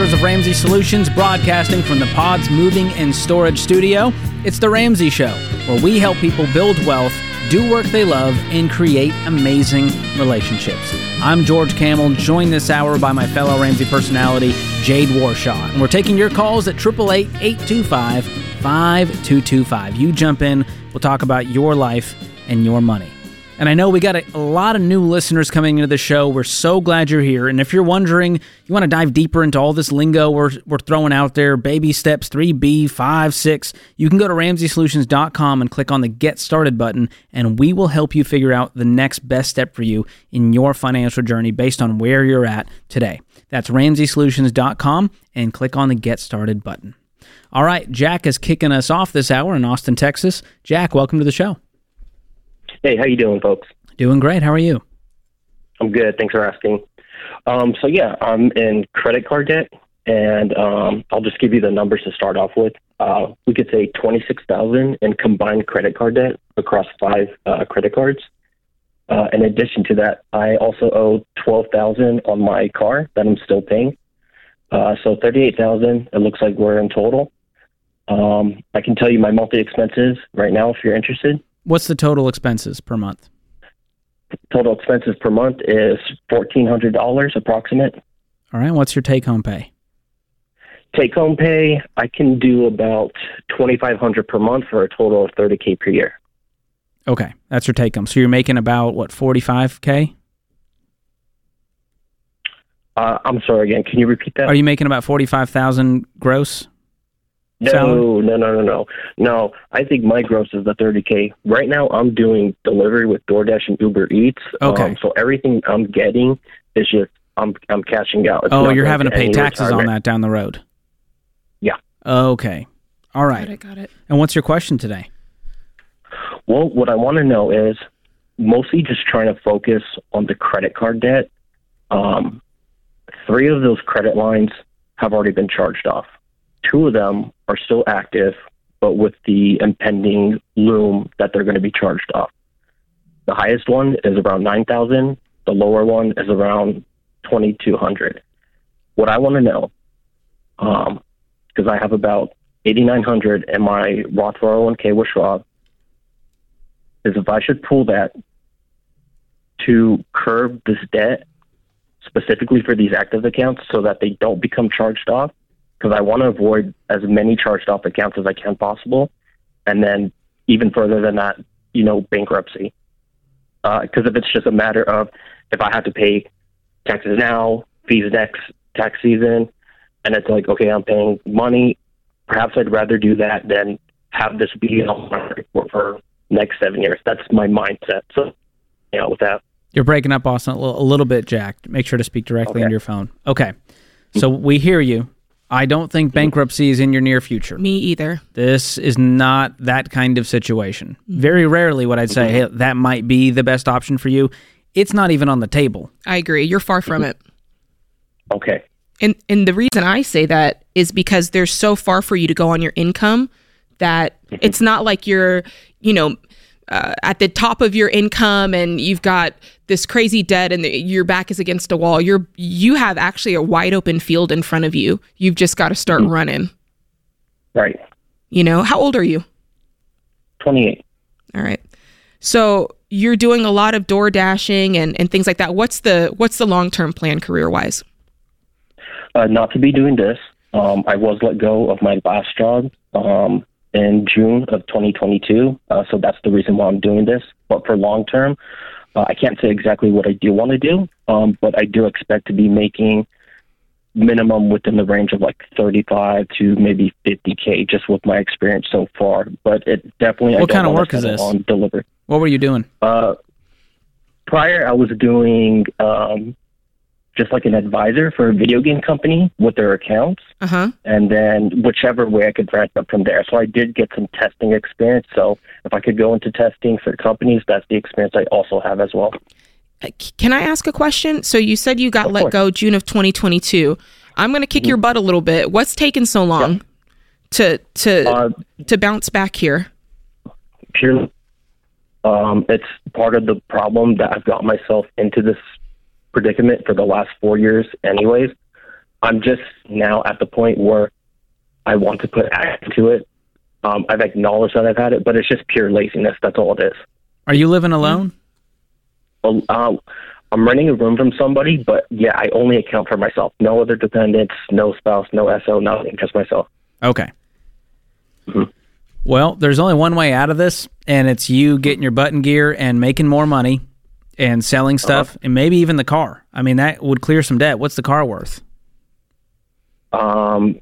Of Ramsey Solutions, broadcasting from the Pods Moving and Storage Studio, it's The Ramsey Show, where we help people build wealth, do work they love, and create amazing relationships. I'm George Kamel, joined this hour by my fellow Ramsey personality, Jade Warshaw. And we're taking your calls at 888 825 5225. You jump in, we'll talk about your life and your money. And I know we got a, lot of new listeners coming into the show. We're so glad you're here. And if you're wondering, you want to dive deeper into all this lingo we're, we're throwing out there, baby steps 3B, 5, 6, you can go to RamseySolutions.com and click on the Get Started button, and we will help you figure out the next best step for you in your financial journey based on where you're at today. That's RamseySolutions.com and click on the Get Started button. All right, Jack is kicking us off this hour in Austin, Texas. Jack, welcome to the show. Hey, how you doing, folks? Doing great. How are you? I'm good. Thanks for asking. Um, so yeah, I'm in credit card debt, and um, I'll just give you the numbers to start off with. Uh, we could say twenty six thousand in combined credit card debt across five uh, credit cards. Uh, in addition to that, I also owe twelve thousand on my car that I'm still paying. Uh, so thirty eight thousand. It looks like we're in total. Um, I can tell you my monthly expenses right now if you're interested. What's the total expenses per month? Total expenses per month is fourteen hundred dollars approximate. All right. What's your take home pay? Take home pay, I can do about twenty five hundred per month for a total of thirty k per year. Okay, that's your take home. So you're making about what forty five k? Uh, I'm sorry again. Can you repeat that? Are you making about forty five thousand gross? No, salary? no, no, no, no, no. I think my gross is the 30k. Right now, I'm doing delivery with DoorDash and Uber Eats. Okay. Um, so everything I'm getting is just I'm I'm cashing out. It's oh, you're having to pay taxes retirement. on that down the road. Yeah. Okay. All right. Got it. Got it. And what's your question today? Well, what I want to know is mostly just trying to focus on the credit card debt. Um, three of those credit lines have already been charged off. Two of them are still active, but with the impending loom that they're going to be charged off. The highest one is around 9,000. The lower one is around 2,200. What I want to know, because um, I have about 8,900 in my Roth 401k with Schwab, is if I should pull that to curb this debt specifically for these active accounts so that they don't become charged off because I want to avoid as many charged off accounts as I can possible. And then even further than that, you know, bankruptcy. Because uh, if it's just a matter of if I have to pay taxes now, fees next tax season, and it's like, okay, I'm paying money, perhaps I'd rather do that than have this be on my report for next seven years. That's my mindset. So, you know, with that. You're breaking up, Austin, a little, a little bit, Jack. Make sure to speak directly okay. into your phone. Okay. So we hear you. I don't think bankruptcy is in your near future. Me either. This is not that kind of situation. Mm-hmm. Very rarely would I say, hey, that might be the best option for you. It's not even on the table. I agree. You're far from it. Okay. And and the reason I say that is because there's so far for you to go on your income that mm-hmm. it's not like you're, you know, uh, at the top of your income and you've got this crazy debt and the, your back is against a wall you're you have actually a wide open field in front of you. You've just got to start mm-hmm. running. Right. You know how old are you? 28 all right. So you're doing a lot of door dashing and, and things like that. What's the what's the long-term plan career wise uh, not to be doing this. Um, i was let go of my last job um, in June of 2022. Uh, so that's the reason why I'm doing this. But for long term, uh, I can't say exactly what I do want to do, um, but I do expect to be making minimum within the range of like 35 to maybe 50k just with my experience so far. But it definitely what kind of work is this on delivery. What were you doing? Uh, prior, I was doing um, just like an advisor for a video game company with their accounts. Uh-huh. And then whichever way I could branch up from there. So I did get some testing experience. So if I could go into testing for companies, that's the experience I also have as well. Uh, can I ask a question? So you said you got of let course. go June of 2022. I'm going to kick mm-hmm. your butt a little bit. What's taken so long yeah. to to uh, to bounce back here? Purely, um, it's part of the problem that I've got myself into this predicament for the last four years, anyways. I'm just now at the point where I want to put action to it. Um, I've acknowledged that I've had it, but it's just pure laziness. That's all it is. Are you living alone? Well, uh, I'm renting a room from somebody, but yeah, I only account for myself. No other dependents, no spouse, no SO, nothing, just myself. Okay. Mhm. Well, there's only one way out of this, and it's you getting your button gear and making more money and selling stuff, and maybe even the car. I mean, that would clear some debt. What's the car worth? Um,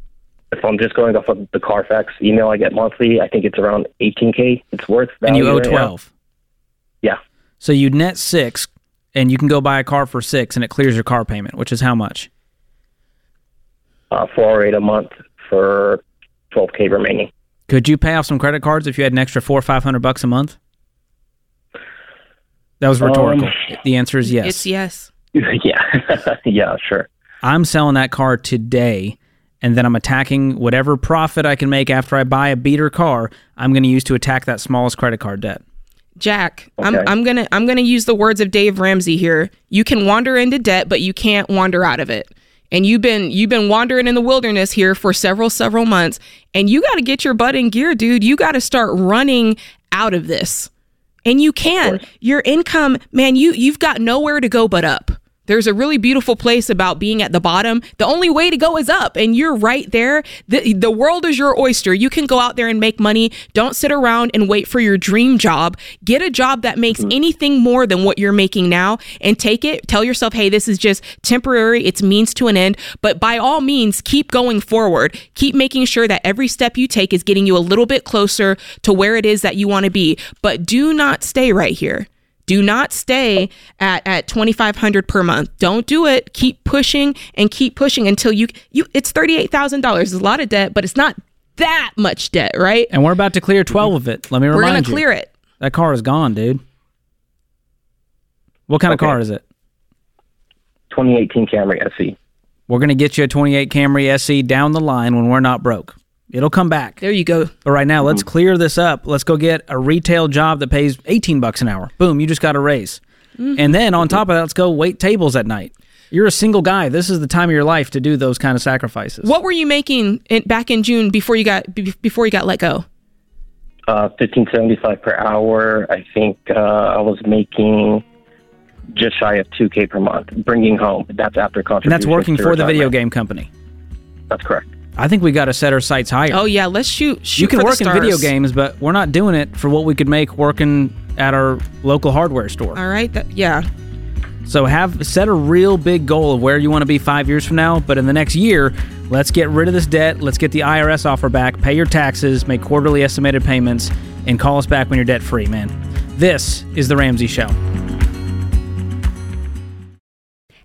if I'm just going off of the Carfax email I get monthly, I think it's around 18k. It's worth. And you owe right 12. Yeah, So you'd net six, and you can go buy a car for six, and it clears your car payment, which is how much? uh, 408 a month for 12k remaining. Could you pay off some credit cards if you had an extra four or five hundred bucks a month? That was rhetorical. Um, the answer is yes. It's yes. yeah, yeah, sure. I'm selling that car today, and then I'm attacking whatever profit I can make after I buy a beater car. I'm going to use to attack that smallest credit card debt. Jack, I'm I'm gonna I'm gonna use the words of Dave Ramsey here. You can wander into debt, but you can't wander out of it. And you've been you've been wandering in the wilderness here for several several months, and you got to get your butt in gear, dude. You got to start running out of this, and you can. Your income, man, you you've got nowhere to go but up. There's a really beautiful place about being at the bottom. The only way to go is up, and you're right there. The, the world is your oyster. You can go out there and make money. Don't sit around and wait for your dream job. Get a job that makes mm-hmm. anything more than what you're making now and take it. Tell yourself, hey, this is just temporary. It's means to an end. But by all means, keep going forward. Keep making sure that every step you take is getting you a little bit closer to where it is that you want to be. But do not stay right here. Do not stay at, at 2500 per month. Don't do it. Keep pushing and keep pushing until you you it's $38,000. It's a lot of debt, but it's not that much debt, right? And we're about to clear 12 of it. Let me remind you. We're going to clear it. That car is gone, dude. What kind Okay. of car is it? 2018 Camry SE. We're going to get you a 28 Camry SE down the line when we're not broke. It'll come back. There you go. But right now, let's clear this up. Let's go get a retail job that pays 18 bucks an hour. Boom, you just got a raise. And then on top of that, let's go wait tables at night. You're a single guy. This is the time of your life to do those kind of sacrifices. What were you making in, back in June before you got be- before you got let go? Uh, 1575 per hour. I think uh, I was making just shy of 2k per month, bringing home. That's after And that's working for the video game company. That's correct. I think we got to set our sights higher. Oh yeah, let's shoot shoot you can work in video games, but we're not doing it for what we could make working at our local hardware store. All right, that, yeah. So have set a real big goal of where you want to be five years from now. But in the next year, let's get rid of this debt. Let's get the IRS offer back. Pay your taxes. Make quarterly estimated payments, and call us back when you're debt free, man. This is the Ramsey Show.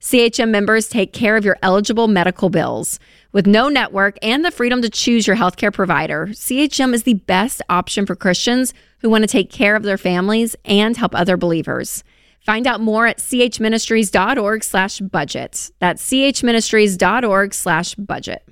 CHM members take care of your eligible medical bills. With no network and the freedom to choose your healthcare provider, CHM is the best option for Christians who want to take care of their families and help other believers. Find out more at chministries.org slash budget. That's chministries.org slash budget.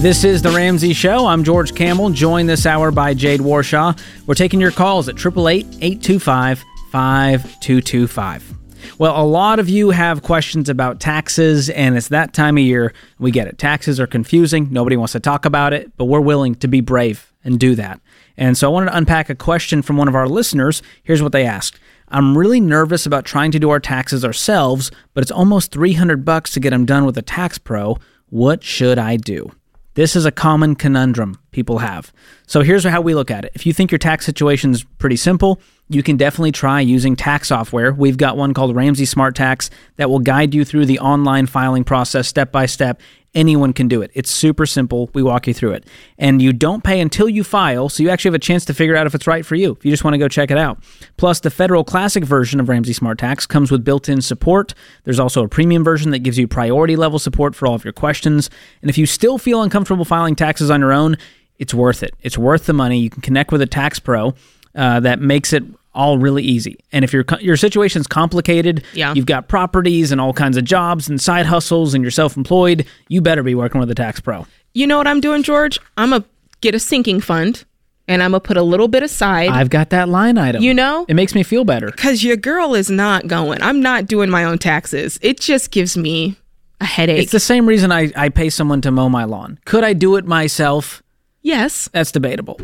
This is the Ramsey Show. I'm George Kamel, joined this hour by Jade Warshaw. We're taking your calls at 888 825 5225. Well, a lot of you have questions about taxes, and it's that time of year. We get it. Taxes are confusing. Nobody wants to talk about it, but we're willing to be brave and do that. And so I wanted to unpack a question from one of our listeners. Here's what they asked. I'm really nervous about trying to do our taxes ourselves, but it's almost 300 bucks to get them done with a tax pro. What should I do? This is a common conundrum people have. So here's how we look at it. If you think your tax situation is pretty simple, you can definitely try using tax software. We've got one called Ramsey Smart Tax that will guide you through the online filing process step by step. Anyone can do it. It's super simple. We walk you through it. And you don't pay until you file, so you actually have a chance to figure out if it's right for you, if you just want to go check it out. Plus, the federal classic version of Ramsey Smart Tax comes with built in support. There's also a premium version that gives you priority level support for all of your questions. And if you still feel uncomfortable filing taxes on your own, it's worth it. It's worth the money. You can connect with a tax pro uh, that makes it all really easy. And if your your situation's complicated, Yeah. you've got properties and all kinds of jobs and side hustles and you're self-employed, you better be working with a tax pro. You know what I'm doing, George? I'm going to get a sinking fund and I'm going to put a little bit aside. I've got that line item. You know? it makes me feel better. Because your girl is not going. I'm not doing my own taxes. It just gives me a headache. It's the same reason I, I pay someone to mow my lawn. Could I do it myself? Yes. That's debatable.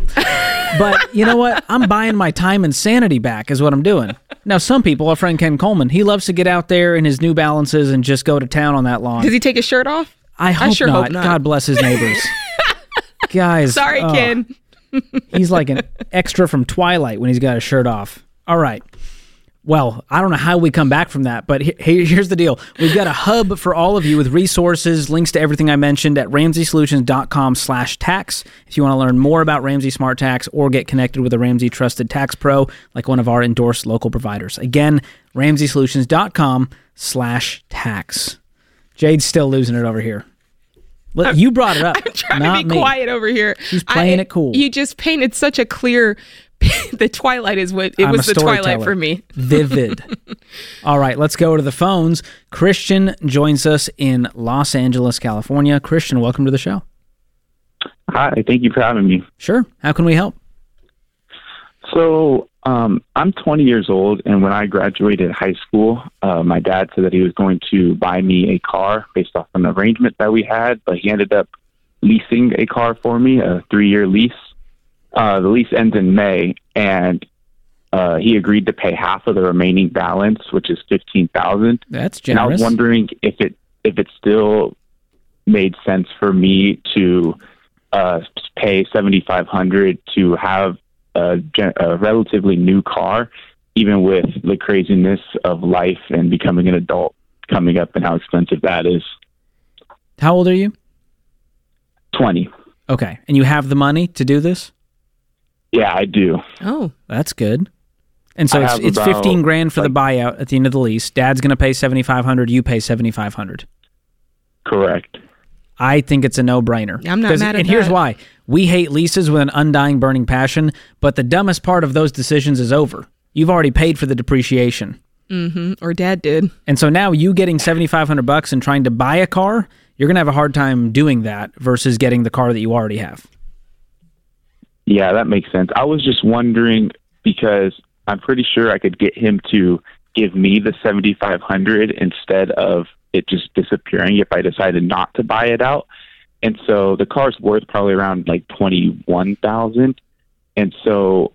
but you know what? I'm buying my time and sanity back, is what I'm doing. Now, some people, our friend Ken Coleman, he loves to get out there in his New Balances and just go to town on that lawn. Does he take his shirt off? I hope, sure not. hope not. God bless his neighbors. Guys. Sorry, oh, Ken. He's like an extra from Twilight when he's got his shirt off. All right. Well, I don't know how we come back from that, but he- he- here's the deal. We've got a hub for all of you with resources, links to everything I mentioned at ramseysolutions.com slash tax. If you want to learn more about Ramsey Smart Tax or get connected with a Ramsey Trusted Tax Pro, like one of our endorsed local providers. Again, ramseysolutions.com slash tax. Jade's still losing it over here. You brought it up. I'm trying not to be me. quiet over here. She's playing it cool. You just painted such a clear. the Twilight is what it I'm was the Twilight for me. Vivid. All right, let's go to the phones. Christian joins us in Los Angeles, California. Christian, welcome to the show. Hi, thank you for having me. Sure. How can we help? So, um, I'm 20 years old, and when I graduated high school, uh, my dad said that he was going to buy me a car based off an arrangement that we had, but he ended up leasing a car for me, a three year lease. Uh, the lease ends in May, and uh, he agreed to pay half of the remaining balance, which is 15000 That's And I was wondering if it if it still made sense for me to uh, pay seventy five hundred to have a, a relatively new car, even with the craziness of life and becoming an adult coming up and how expensive that is. How old are you? Twenty. Okay. And you have the money to do this? Yeah, I do. Oh, That's good. And so I it's it's about, 15 grand for the buyout at the end of the lease. Dad's going to pay 7500, you pay 7500. Correct. I think it's a no-brainer. I'm not 'Cause- mad at And here's why: we hate leases with an undying, burning passion. But the dumbest part of those decisions is over. You've already paid for the depreciation, mm-hmm. or Dad did. and so now you getting seventy five hundred bucks and trying to buy a car, you're gonna have a hard time doing that versus getting the car that you already have. Yeah, that makes sense. I was just wondering because I'm pretty sure I could get him to give me the 7500 instead of it just disappearing if I decided not to buy it out. And so the car's worth probably around like 21,000. And so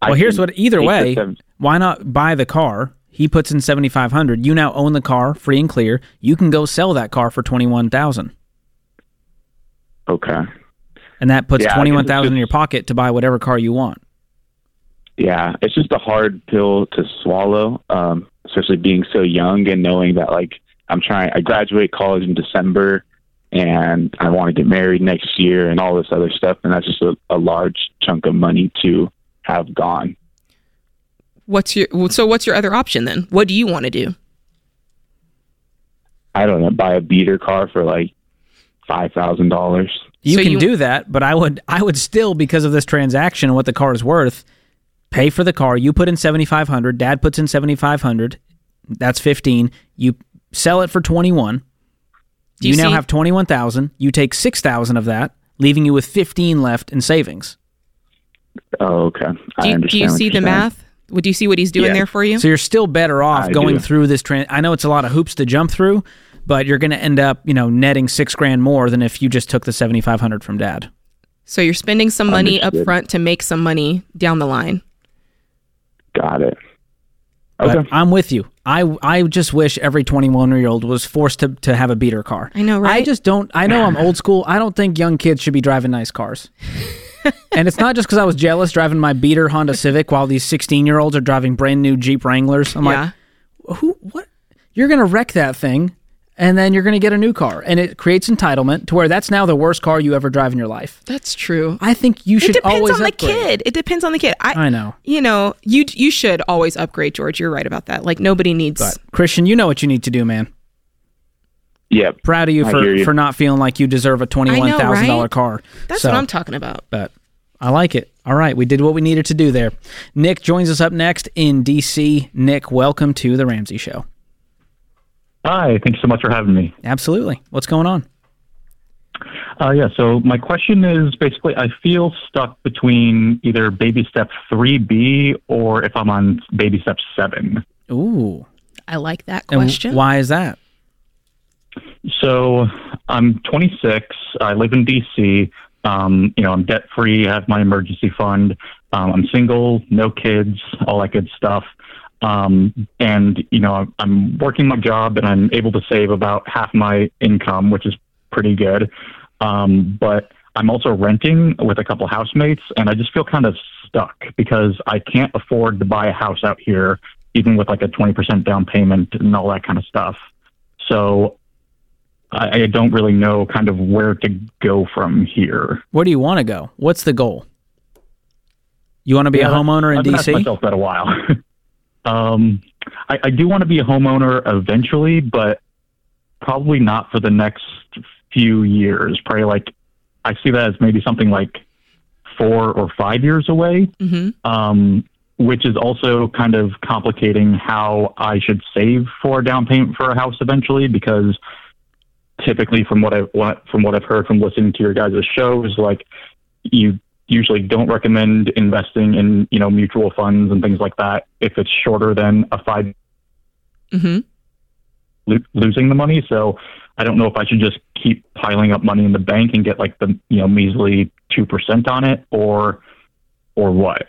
I Well, here's what. Either way, seven- why not buy the car? He puts in seventy five hundred. You now own the car, free and clear. You can go sell that car for twenty one thousand, Okay. And that puts Yeah, I guess twenty one it's thousand in your pocket to buy whatever car you want. Yeah, it's just a hard pill to swallow, um, especially being so young and knowing that like I'm trying. I graduate college in December, and I want to get married next year, and all this other stuff, and that's just a, a large chunk of money to have gone. What's your so? What's your other option then? What do you want to do? I don't know, buy a beater car for like five thousand dollars. You So can you- do that, but I would I would still because of this transaction and what the car is worth, pay for the car. You put in seventy five hundred. Dad puts in seventy five hundred. That's fifteen. You sell it for twenty one. You, you now see- have twenty one thousand. You take six thousand of that, leaving you with fifteen left in savings. Oh, okay. Do I you, understand. do you see the saying. math? Would you see what he's doing Yeah. there for you? So you're still better off I going do. through this. Tran- I know it's a lot of hoops to jump through, but you're going to end up, you know, netting six grand more than if you just took the seventy five hundred from Dad. So you're spending some money up front to make some money down the line. Got it. But Okay. I'm with you. I I just wish every 21 year old was forced to, to have a beater car. I know, right? I just don't. I know I'm old school. I don't think young kids should be driving nice cars. and it's not just because I was jealous driving my beater Honda Civic while these 16 year olds are driving brand new Jeep Wranglers. I'm yeah. like, who? What? You're gonna wreck that thing, and then you're gonna get a new car, and it creates entitlement to where that's now the worst car you ever drive in your life. That's true. I think you should It depends always on the upgrade. kid. It depends on the kid. I, I know. you know, you you should always upgrade, George. You're right about that. Like nobody needs. But Christian, you know what you need to do, man. yeah Proud of you I for, you. for not feeling like you deserve a $21,000 right? car. That's So- what I'm talking about. but I like it. All right, we did what we needed to do there. Nick joins us up next in DC. Nick, welcome to the Ramsey Show. Hi, thanks so much for having me. Absolutely. What's going on? Uh, yeah, so my question is basically I feel stuck between either baby step 3B or if I'm on baby step 7. Ooh, I like that and question. why is that? So I'm 26. I live in DC. Um, you know, I'm debt free. I have my emergency fund. Um, I'm single, no kids, all that good stuff. Um, and you know, I'm- working my job and I'm able to save about half my income, which is pretty good. Um, but I'm also renting with a couple housemates, and I just feel kind of stuck because I can't afford to buy a house out here, even with like a 20% down payment and all that kind of stuff. So I, I don't really know kind of where to go from here. Where do you want to go? What's the goal? You want to be Yeah, a homeowner in I've DC? myself that a while. um, I, I do want to be a homeowner eventually, but probably not for the next few years. Probably like I see that as maybe something like four or five years away. hmm um, which is also kind of complicating how I should save for a down payment for a house eventually, because typically, from what I've what, from what I've heard from listening to your guys' shows, like you usually don't recommend investing in you know mutual funds and things like that if it's shorter than a five mm-hmm. lo- losing the money. So I don't know if I should just keep piling up money in the bank and get like the you know measly two percent on it, or or what.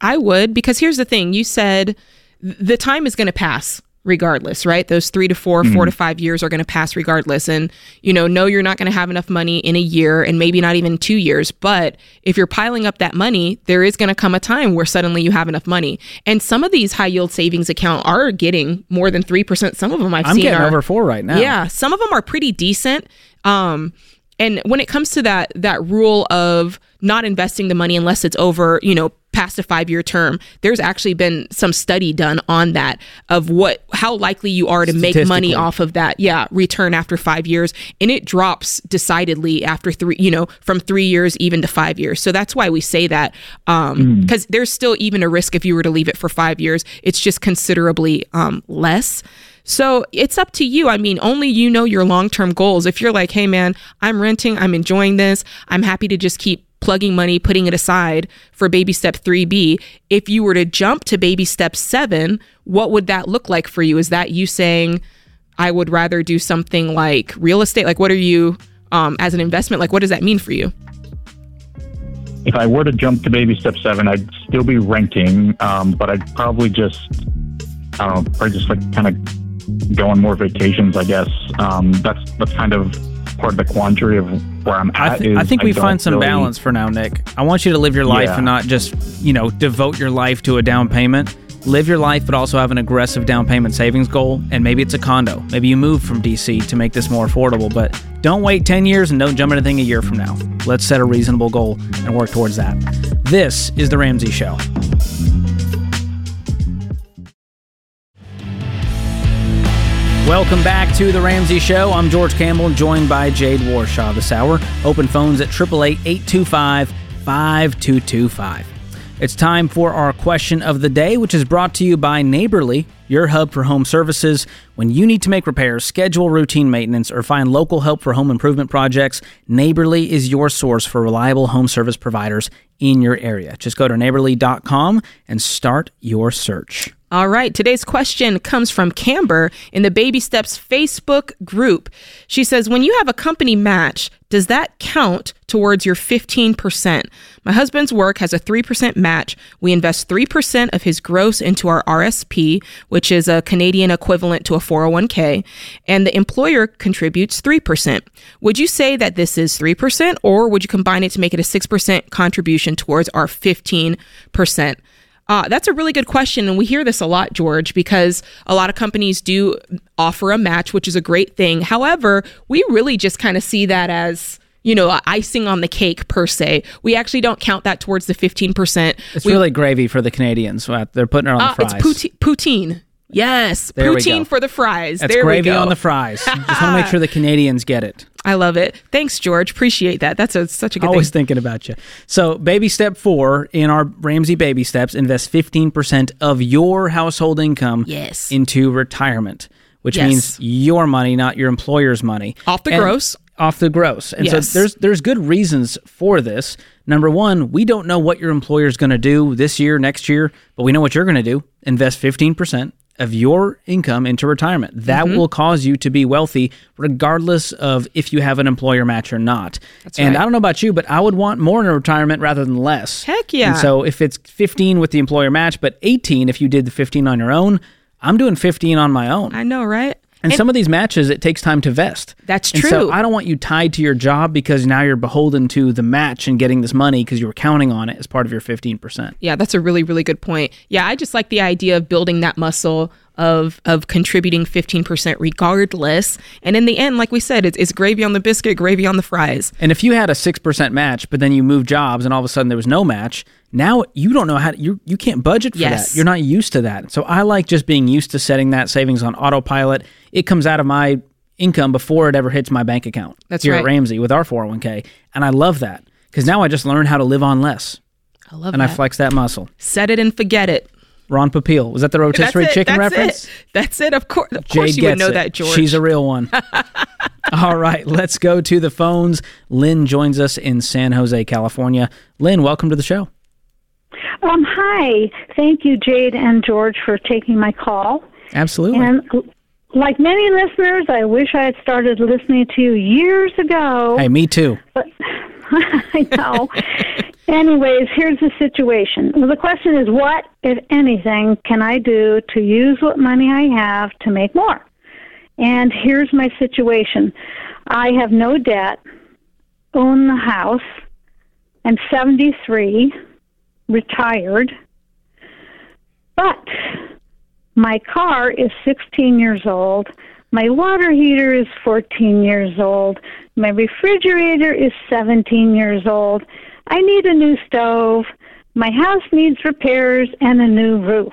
I would because here's the thing: you said the time is going to pass regardless, right? Those three to 4 four to five years are going to pass regardless, and you know, no, you're not going to have enough money in a year, and maybe not even two years. But if you're piling up that money, there is going to come a time where suddenly you have enough money. And some of these high yield savings account are getting more than three percent. Some of them I've I'm seen getting are over four right now. yeah, some of them are pretty decent. Um, and when it comes to that that rule of not investing the money unless it's over, you know, past a five year term, there's actually been some study done on that of what how likely you are to make money off of that, yeah, return after five years, and it drops decidedly after three, you know, from three years even to five years. So that's why we say that um, because there's still even a risk if you were to leave it for five years, it's just considerably um, less. So it's up to you. I mean, only you know your long term goals. If you're like, hey, man, I'm renting, I'm enjoying this, I'm happy to just keep plugging money, putting it aside for baby step 3B. If you were to jump to baby step seven, what would that look like for you? Is that you saying, I would rather do something like real estate? Like, what are you, um, as an investment, like, what does that mean for you? if I were to jump to baby step seven, I'd still be renting, um, but I'd probably just, I don't know, probably just like kind of go on more vacations. I guess um, that's that's kind of part of the quandary of where I'm I, at. th- is I think we don't find some really- balance for now, Nick. I want you to live your life Yeah. and not just, you know, devote your life to a down payment. Live your life, but also have an aggressive down payment savings goal. And maybe it's a condo. Maybe you move from DC to make this more affordable. But don't wait 10 years and don't jump into anything a year from now. Let's set a reasonable goal and work towards that. This is The Ramsey Show. Welcome back to The Ramsey Show. I'm George Kamel, joined by Jade Warshaw this hour. Open phones at 888 825 5225. It's time for our question of the day, which is brought to you by Neighborly, your hub for home services. When you need to make repairs, schedule routine maintenance, or find local help for home improvement projects, Neighborly is your source for reliable home service providers in your area. Just go to neighborly.com and start your search. All right. Today's question comes from Camber in the Baby Steps Facebook group. She says, When you have a company match, does that count towards your 15%? My husband's work has a 3% match. We invest 3% of his gross into our RSP, which is a Canadian equivalent to a 401k, and the employer contributes 3%. Would you say that this is 3%, or would you combine it to make it a 6% contribution towards our 15%? Uh, that's a really good question. And we hear this a lot, George, because a lot of companies do offer a match, which is a great thing. However, we really just kind of see that as, you know, icing on the cake per se. We actually don't count that towards the 15%. It's We- really gravy for the Canadians. They're putting it on uh, the it's fries. poutine. poutine. Yes, There poutine for the fries. That's there gravy we go. on the fries. Just want to make sure the Canadians get it. I love it. Thanks, George. Appreciate that. That's a, such a good thing. Always thing. thinking about you. So, baby step four in our Ramsey baby steps invest 15% of your household income Yes. into retirement, which Yes. means your money, not your employer's money. Off the And- gross. Off the gross. And Yes. so there's there's good reasons for this. Number one, we don't know what your employer's going to do this year, next year, but we know what you're going to do. Invest 15% of your income into retirement. That Mm-hmm. will cause you to be wealthy regardless of if you have an employer match or not. and right. I don't know about you, but I would want more in a retirement rather than less. Heck yeah. And so if it's 15 with the employer match, but 18 if you did the 15 on your own, I'm doing 15 on my own. I know, right? And, some of these matches, it takes time to vest. That's And so true. I don't want you tied to your job because now you're beholden to the match and getting this money because you were counting on it as part of your 15%. Yeah, that's a really, really good point. Yeah, I just like the idea of building that muscle of of contributing 15% regardless. And in the end, like we said, it's, it's gravy on the biscuit, gravy on the fries. And if you had a 6% match, but then you move jobs and all of a sudden there was no match, now you don't know how to, you, you can't budget for Yes. that. You're not used to that. So I like just being used to setting that savings on autopilot. It comes out of my income before it ever hits my bank account. That's here right. at Ramsey with our 401k. And I love that because now I just learned how to live on less I love and I flex that muscle. Set it and forget it. Ron Popeil. Was that the That's rotisserie it. chicken That's reference? It. That's it. Of course, of Jade course, you would gets know it. that, George. She's a real one. All right, let's go to the phones. Lynn joins us in San Jose, California. Lynn, welcome to the show. Um, hi. Thank you, Jade and George, for taking my call. Absolutely. And like many listeners, I wish I had started listening to you years ago. hey, me too. But I know. Anyways, here's the situation. Well, the question is, what, if anything, can I do to use what money I have to make more? And here's my situation. I have no debt, own the house, I'm 73, retired, but my car is 16 years old. My water heater is 14 years old. My refrigerator is 17 years old. I need a new stove. My house needs repairs and a new roof.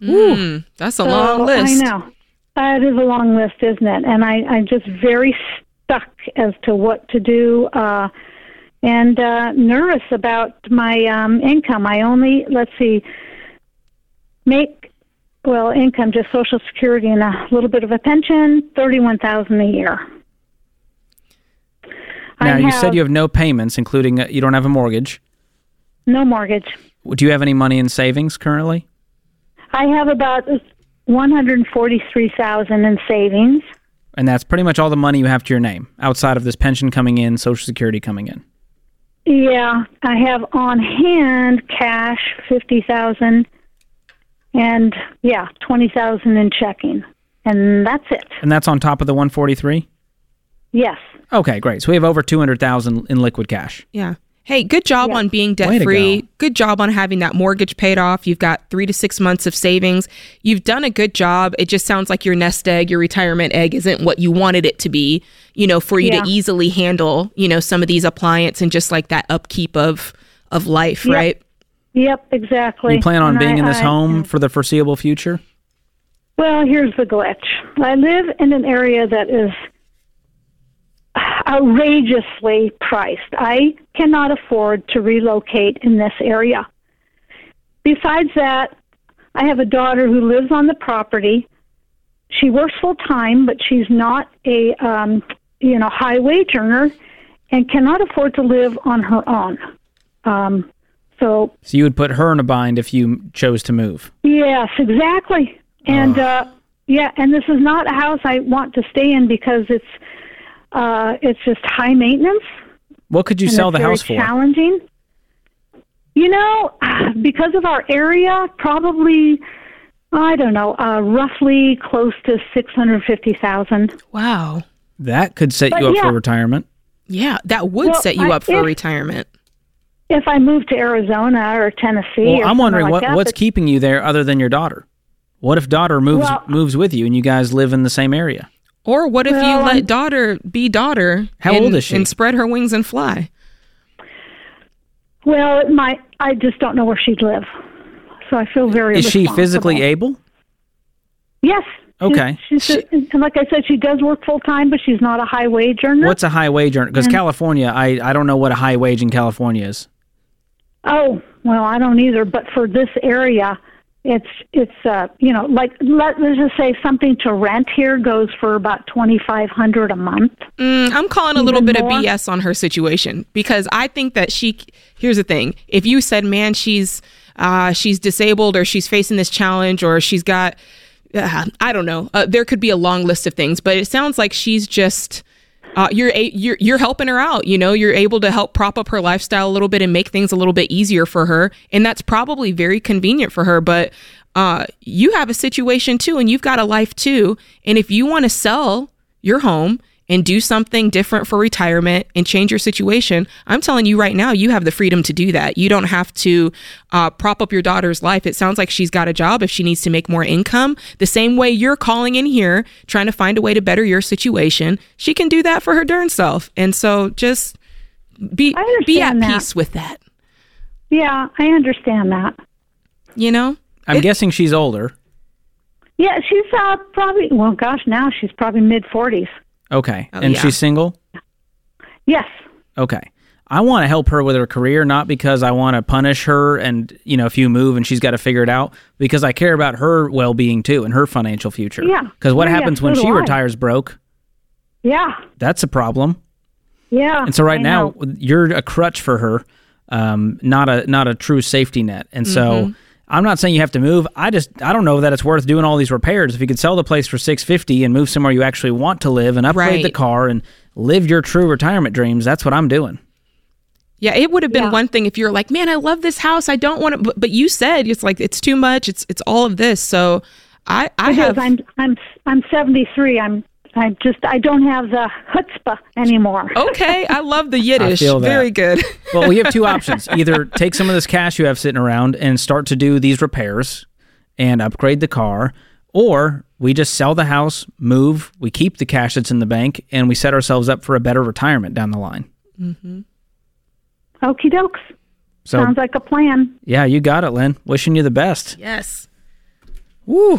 Mm, that's a long list. I know. It is a long list, isn't it? And I, I'm just very stuck as to what to do uh, and uh, nervous about my um, income. I only, let's see, make, well, income, just Social Security and a little bit of a pension, 31000 a year. Now, you said you have no payments, including uh, you don't have a mortgage. no mortgage. Do you have any money in savings currently? I have about 143000 in savings. And that's pretty much all the money you have to your name, outside of this pension coming in, Social Security coming in. Yeah, I have on hand cash fifty thousand, and yeah, twenty thousand in checking, and that's it. And that's on top of the 143? Yes, Okay, great. So we have over 200,000 in liquid cash. Yeah. Hey, good job on being debt free. go. Good job on having that mortgage paid off. You've got three to six months of savings. You've done a good job. It just sounds like your nest egg, your retirement egg, isn't what you wanted it to be, you know, for you Yeah. to easily handle, you know, some of these appliance and just like that upkeep of of life, Yep. right? yep, exactly. You plan on And being I- in this I- home for the foreseeable future? Well, here's the glitch. I live in an area that is outrageously priced. I cannot afford to relocate in this area. Besides that, I have a daughter who lives on the property. She works full time, but she's not a um, you know high wage earner, and cannot afford to live on her own. Um, so So you would put her in a bind if you chose to move. Yes, exactly. And uh, yeah, and this is not a house I want to stay in because it's uh, it's just high maintenance. What could you sell the house for? Challenging. You know, because of our area, probably I don't know, uh, roughly close to six hundred fifty thousand. Wow. That could set But you up yeah. for retirement. Yeah, that would Well, set you I- up for if- retirement. If I moved to Arizona or Tennessee, Well, or I'm wondering like what that, what's but- keeping you there other than your daughter. What if daughter moves Well- moves with you and you guys live in the same area? Or what if you let I'm- daughter be daughter? How and- old is she? And spread her wings and fly. Well, it might. I just don't know where she'd live, so I feel very. Is she physically able? Yes. Okay. She's, she's and like I said, she does work full time, but she's not a high wage earner. What's a high wage earner? Because California, I, I don't know what a high wage in California is. Oh well, I don't either. But for this area, it's it's uh you know like let let's just say something to rent here goes for about twenty five hundred a month. Mm, I'm calling a little bit more? of BS on her situation because I think that she. Here's the thing: if you said, "Man, she's uh, she's disabled, or she's facing this challenge, or she's got," uh, I don't know. Uh, there could be a long list of things, but it sounds like she's just. Uh, you're you're you're helping her out. You know, you're able to help prop up her lifestyle a little bit and make things a little bit easier for her, and that's probably very convenient for her. But uh, you have a situation too, and you've got a life too. And if you want to sell your home and do something different for retirement and change your situation, I'm telling you right now, you have the freedom to do that. You don't have to uh, prop up your daughter's life. It sounds like she's got a job if she needs to make more income. The same way you're calling in here, trying to find a way to better your situation, she can do that for her darn self. And so just be be at that. peace with that. Yeah, I understand that. You know? I'm guessing she's older. Yeah, she's uh probably well, gosh, now she's probably mid forties. Okay. Oh, and yeah. she's single? Yes. Okay. I want to help her with her career, not because I want to punish her and, you know, if you move and she's got to figure it out, because I care about her well being too and her financial future. Yeah. Because what Yeah, yeah, happens so when she I. retires broke? Yeah. That's a problem. Yeah. And so right I now know. you're a crutch for her, um, not a not a true safety net. And Mm-hmm. so I'm not saying you have to move. I just I don't know that it's worth doing all these repairs. If you could sell the place for six fifty and move somewhere you actually want to live and upgrade Right. the car and live your true retirement dreams, that's what I'm doing. Yeah, it would have been Yeah. one thing if you're like, man, I love this house. I don't want to, but, but you said it's like it's too much. It's it's all of this. So I I because have I'm I'm I'm 73. I'm I just I don't have the chutzpah anymore. okay. I love the Yiddish. feel that. Very good. Well, we have two options. Either take some of this cash you have sitting around and start to do these repairs and upgrade the car, or we just sell the house, move, we keep the cash that's in the bank, and we set ourselves up for a better retirement down the line. Mm-hmm. Okie dokes. So, Sounds like a plan. yeah, you got it, Lynn. Wishing you the best. yes. Woo.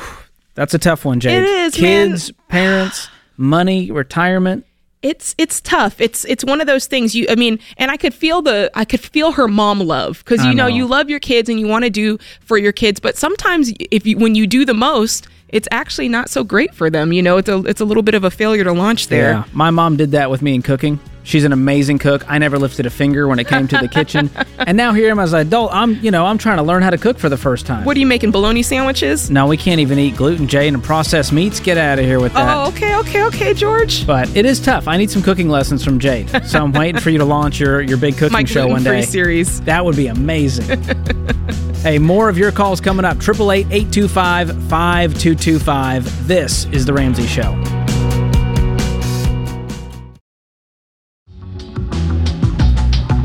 That's a tough one, Jade. It is, man. Kids, parents, money, retirement. It's it's tough. It's it's one of those things you I mean, and I could feel the I could feel her mom love cuz you know, know. you love your kids and you want to do for your kids, but sometimes if you when you do the most, it's actually not so great for them. You know, it's a it's a little bit of a failure to launch there. Yeah, my mom did that with me in cooking. She's an amazing cook. I never lifted a finger when it came to the kitchen, and now here I am as an adult. I'm, you know, I'm trying to learn how to cook for the first time. What are you making bologna sandwiches? no, we can't even eat gluten, Jay, and processed meats. Get out of here with that. Oh, okay, okay, okay, George. But it is tough. I need some cooking lessons from Jade. So I'm waiting for you to launch your, your big cooking My show one day. series. That would be amazing. hey, more of your calls coming up. 888 825 5225. This is The Ramsey Show.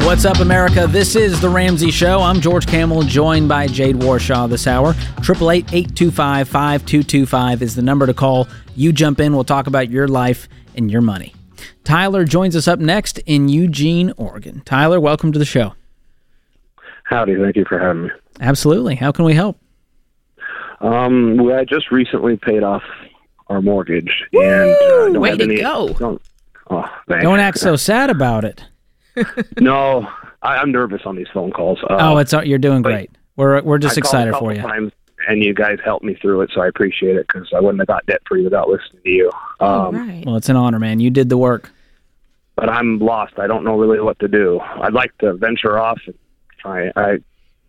What's up, America? This is The Ramsey Show. I'm George Kamel, joined by Jade Warshaw this hour. 888 825 5225 is the number to call. You jump in, we'll talk about your life and your money. Tyler joins us up next in Eugene, Oregon. Tyler, welcome to the show. Howdy, thank you for having me. Absolutely. How can we help? Um, well, I just recently paid off our mortgage, and uh, don't Way have to any, go. Don't, oh. Don't act so sad about it. no, I, I'm nervous on these phone calls. Uh, Oh, it's you're doing great. We're we're just I excited for you. Times, and you guys helped me through it, so I appreciate it because I wouldn't have got debt free without listening to you. Um, right. Well, it's an honor, man. You did the work. But I'm lost. I don't know really what to do. I'd like to venture off and try. I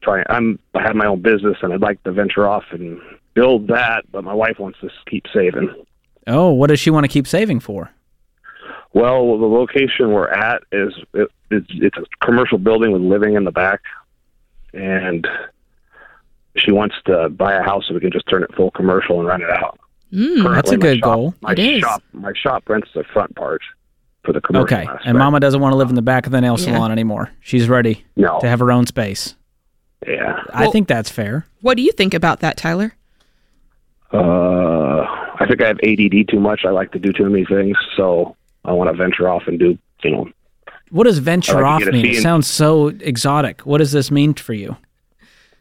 try. I'm. I have my own business, and I'd like to venture off and build that. But my wife wants to keep saving. Oh, what does she want to keep saving for? Well, the location we're at is it, it's, it's a commercial building with living in the back, and she wants to buy a house so we can just turn it full commercial and rent it out. Mm, That's a my good shop- goal. My It is. shop, my shop rents the front part for the commercial. Okay. aspect. And Mama doesn't want to live in the back of the nail Yeah. salon anymore. She's ready no, to have her own space. Yeah. I Well- think that's fair. What do you think about that, Tyler? Uh, I think I have ADD too much. I like to do too many things, so I want to venture off and do. You know, What does venture I off like to get a mean? It and- sounds so exotic. What does this mean for you?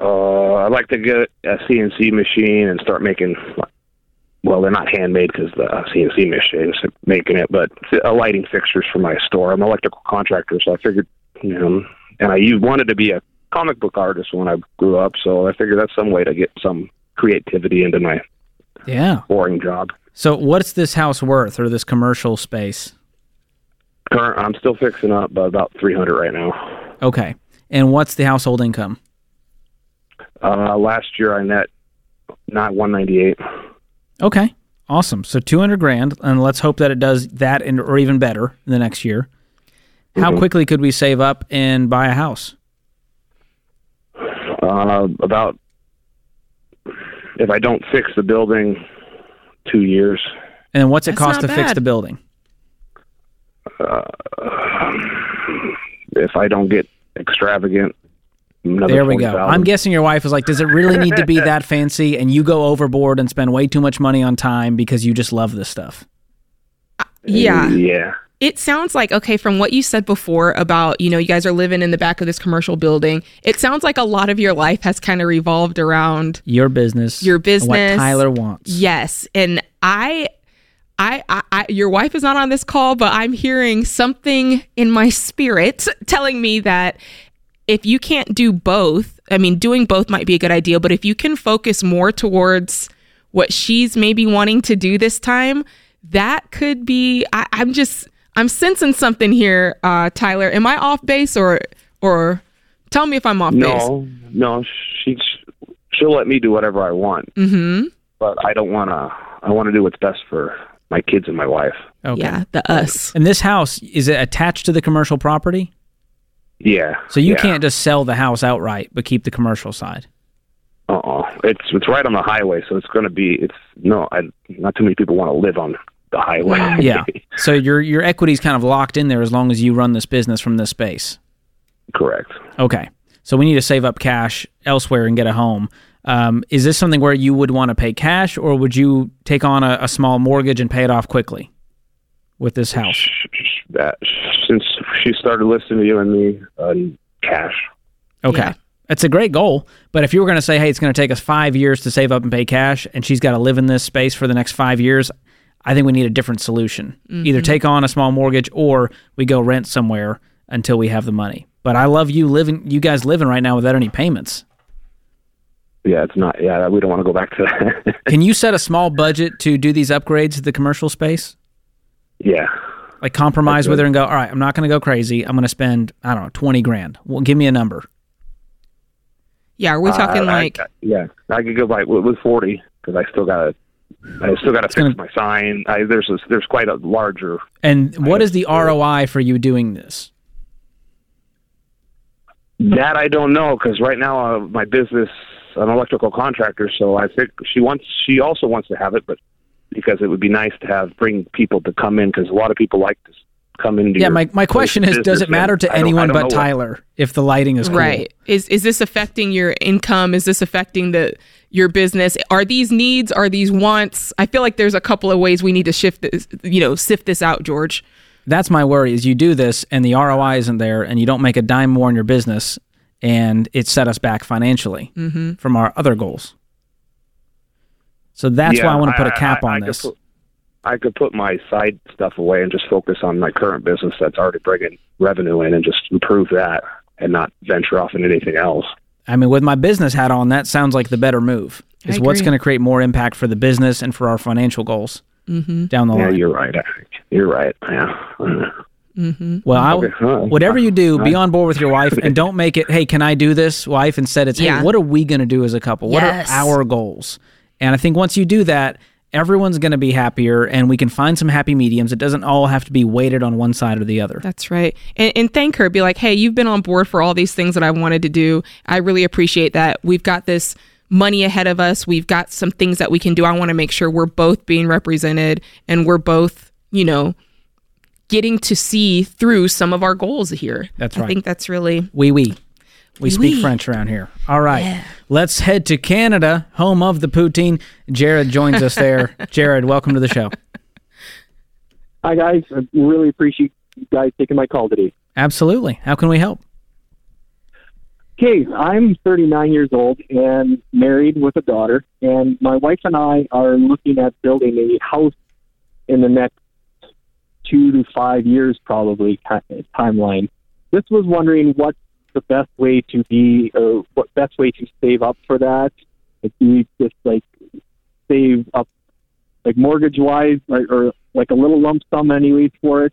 uh, I'd like to get a CNC machine and start making well, they're not handmade because the CNC machines are making it, but a lighting fixtures for my store. I'm an electrical contractor, so I figured, you know, and I wanted to be a comic book artist when I grew up, so I figured that's some way to get some creativity into my Yeah. boring job. So what's this house worth or this commercial space? Current, I'm still fixing up, but about 300 right now. Okay. And what's the household income? Uh, last year I net not 198. Okay. Awesome. So 200 grand and let's hope that it does that and or even better in the next year. How Mhm. quickly could we save up and buy a house? Uh, about if I don't fix the building, two years. And what's it That's cost to not fix the building? Uh, if I don't get extravagant, another There we go. 40,000. I'm guessing your wife was like, "Does it really need to be that fancy?" And you go overboard and spend way too much money on time because you just love this stuff. Yeah. Yeah. It sounds like okay from what you said before about, you know, you guys are living in the back of this commercial building. It sounds like a lot of your life has kind of revolved around Your business, Your business. what Tyler wants. Yes, and I, I, I, I, your wife is not on this call, but I'm hearing something in my spirit telling me that if you can't do both, I mean, doing both might be a good idea, but if you can focus more towards what she's maybe wanting to do this time, that could be. I, I'm just, I'm sensing something here, uh, Tyler. Am I off base or, or tell me if I'm off base? No, no, she she'll let me do whatever I want, Mm-hmm. but I don't want to. I want to do what's best for my kids and my wife. Okay. Yeah, the us. And this house is it attached to the commercial property? Yeah. So you yeah. can't just sell the house outright, but keep the commercial side. Uh uh It's it's right on the highway, so it's going to be. It's no. I, not too many people want to live on the highway. Yeah. so your your equity's kind of locked in there as long as you run this business from this space. Correct. Okay. So we need to save up cash elsewhere and get a home. Um, is this something where you would want to pay cash, or would you take on a, a small mortgage and pay it off quickly with this house? That since she started listening to you and me, uh, cash. Okay. Yeah. That's a great goal. But if you were going to say, hey, it's going to take us five years to save up and pay cash, and she's got to live in this space for the next five years, I think we need a different solution. Either take on a small mortgage or we go rent somewhere until we have the money. But I love you living, you guys living right now without any payments. Yeah, it's not. Yeah, we don't want to go back to that. Can you set a small budget to do these upgrades to the commercial space? yeah. Like compromise with her and go, all right, I'm not going to go crazy. I'm going to spend, I don't know, 20 grand. Well, give me a number. Yeah, are we talking Uh, like? I- yeah, I could go by with, with forty because I still got to. I still got to fix gonna- my sign. I, there's a, there's quite a larger. And what is the ROI for you doing this? That I don't know because right now uh, my business, I'm an electrical contractor, so I think she wants. She also wants to have it, but because it would be nice to have bring people to come in because a lot of people like to come in. Yeah, my, my question is does it matter to I don't- I anyone but know what- Tyler if the lighting is cool? Right. Is is this affecting your income? Is this affecting the your business? Are these needs? Are these wants? I feel like there's a couple of ways we need to shift this, you know, sift this out, George. That's my worry is you do this and the ROI isn't there and you don't make a dime more in your business and it set us back financially Mm-hmm. from our other goals. So that's why I want to put a cap on could this. put- I could put my side stuff away and just focus on my current business that's already bringing revenue in and just improve that and not venture off into anything else. I mean, with my business hat on, that sounds like the better move. Is what's going to create more impact for the business and for our financial goals Mm-hmm. down the Yeah, line. you're right. You're right. Yeah. Mm-hmm. Well, I, whatever you do, be on board with your wife and don't make it, hey, can I do this, wife? Instead, it's, Yeah. hey, what are we going to do as a couple? What Yes. are our goals? And I think once you do that, everyone's going to be happier and we can find some happy mediums. It doesn't all have to be weighted on one side or the other. That's right. And, and thank her. Be like, hey, you've been on board for all these things that I wanted to do. I really appreciate that. We've got this money ahead of us. We've got some things that we can do. I want to make sure we're both being represented and we're both, you know, getting to see through some of our goals here. That's I right. think that's really Oui, oui. We speak oui. French around here. All right. Let's head to Canada, home of the poutine. Jared joins us there. Jared, welcome to the show. Hi, guys. I really appreciate you guys taking my call today. Absolutely. How can we help? Okay, I'm 39 years old and married with a daughter, and my wife and I are looking at building a house in the next two to five years, probably timeline. Just was wondering what the best way to be, or what best way to save up for that. Like, do we just like save up, like mortgage wise, or, or like a little lump sum, anyways, for it?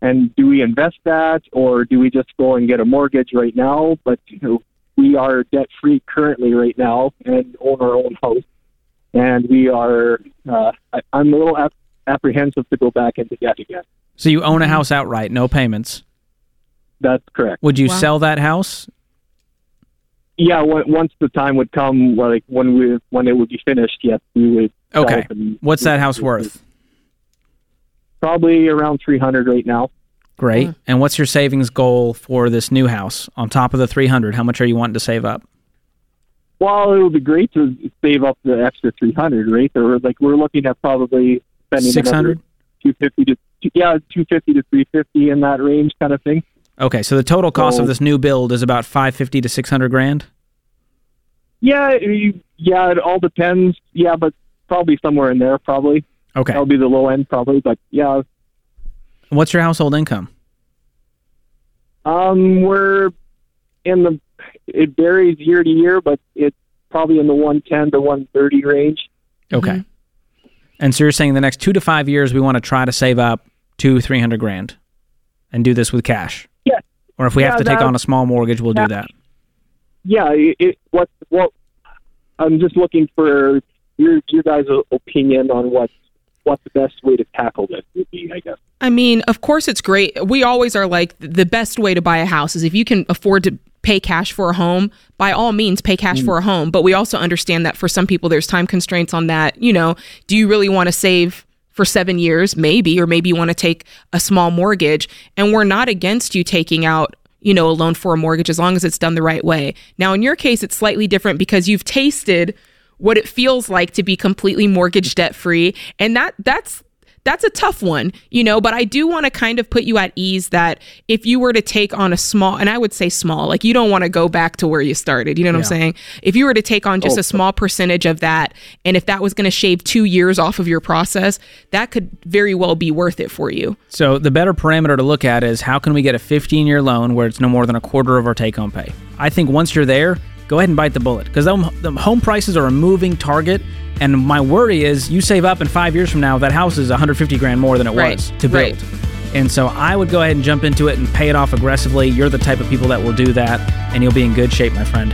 And do we invest that, or do we just go and get a mortgage right now? But you know, we are debt free currently right now and own our own house. And we are, uh, I, I'm a little ap- apprehensive to go back into debt again. So you own a house outright, no payments. That's correct. Would you Wow. sell that house? Yeah, once the time would come, like when we when it would be finished, yes, we would. Okay. and- What's that house worth? Probably around three hundred right now. Great. And what's your savings goal for this new house? On top of the 300, how much are you wanting to save up? Well, it would be great to save up the extra three hundred, right? Or like we're looking at probably spending 600? two fifty to yeah, two fifty to three fifty in that range, kind of thing. Okay, so the total cost of this new build is about 550 to 600 grand. Yeah, you, yeah, it all depends. Yeah, but probably somewhere in there, probably. Okay. That'll be the low end, probably. But yeah, What's your household income? um, we're in the. It varies year to year, but it's probably in the one ten to one thirty range. Okay. And so you're saying the next two to five years, we want to try to save up two, 300 grand and do this with cash? Yeah. Or if we have to take on a small mortgage, we'll do that. Yeah, it, it what what I'm just looking for your your guys' opinion on what what the best way to tackle this would be. I guess. I mean, of course, it's great. We always are like the best way to buy a house is if you can afford to pay cash for a home, by all means, pay cash mm. for a home. But we also understand that for some people, there's time constraints on that. You know, do you really want to save for seven years? Maybe, or maybe you want to take a small mortgage. And we're not against you taking out you know, a loan for a mortgage as long as it's done the right way. Now, in your case, it's slightly different because you've tasted what it feels like to be completely mortgage debt free, and that that's that's a tough one, you know, but I do want to kind of put you at ease that if you were to take on a small, and I would say small, like you don't want to go back to where you started, you know what I'm saying? If you were to take on just oh, a small percentage of that, and if that was going to shave two years off of your process, that could very well be worth it for you. So the better parameter to look at is how can we get a 15 year loan where it's no more than a quarter of our take home pay? I think once you're there, go ahead and bite the bullet because the home prices are a moving target. And my worry is you save up and five years from now, that house is 150 grand more than it Right, was to build. right. And so I would go ahead and jump into it and pay it off aggressively. You're the type of people that will do that, and you'll be in good shape, my friend.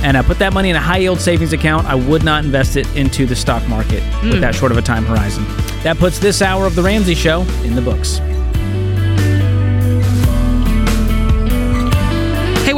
And uh, put that money in a high yield savings account. I would not invest it into the stock market with that short of a time horizon. That puts this hour of The Ramsey Show in the books.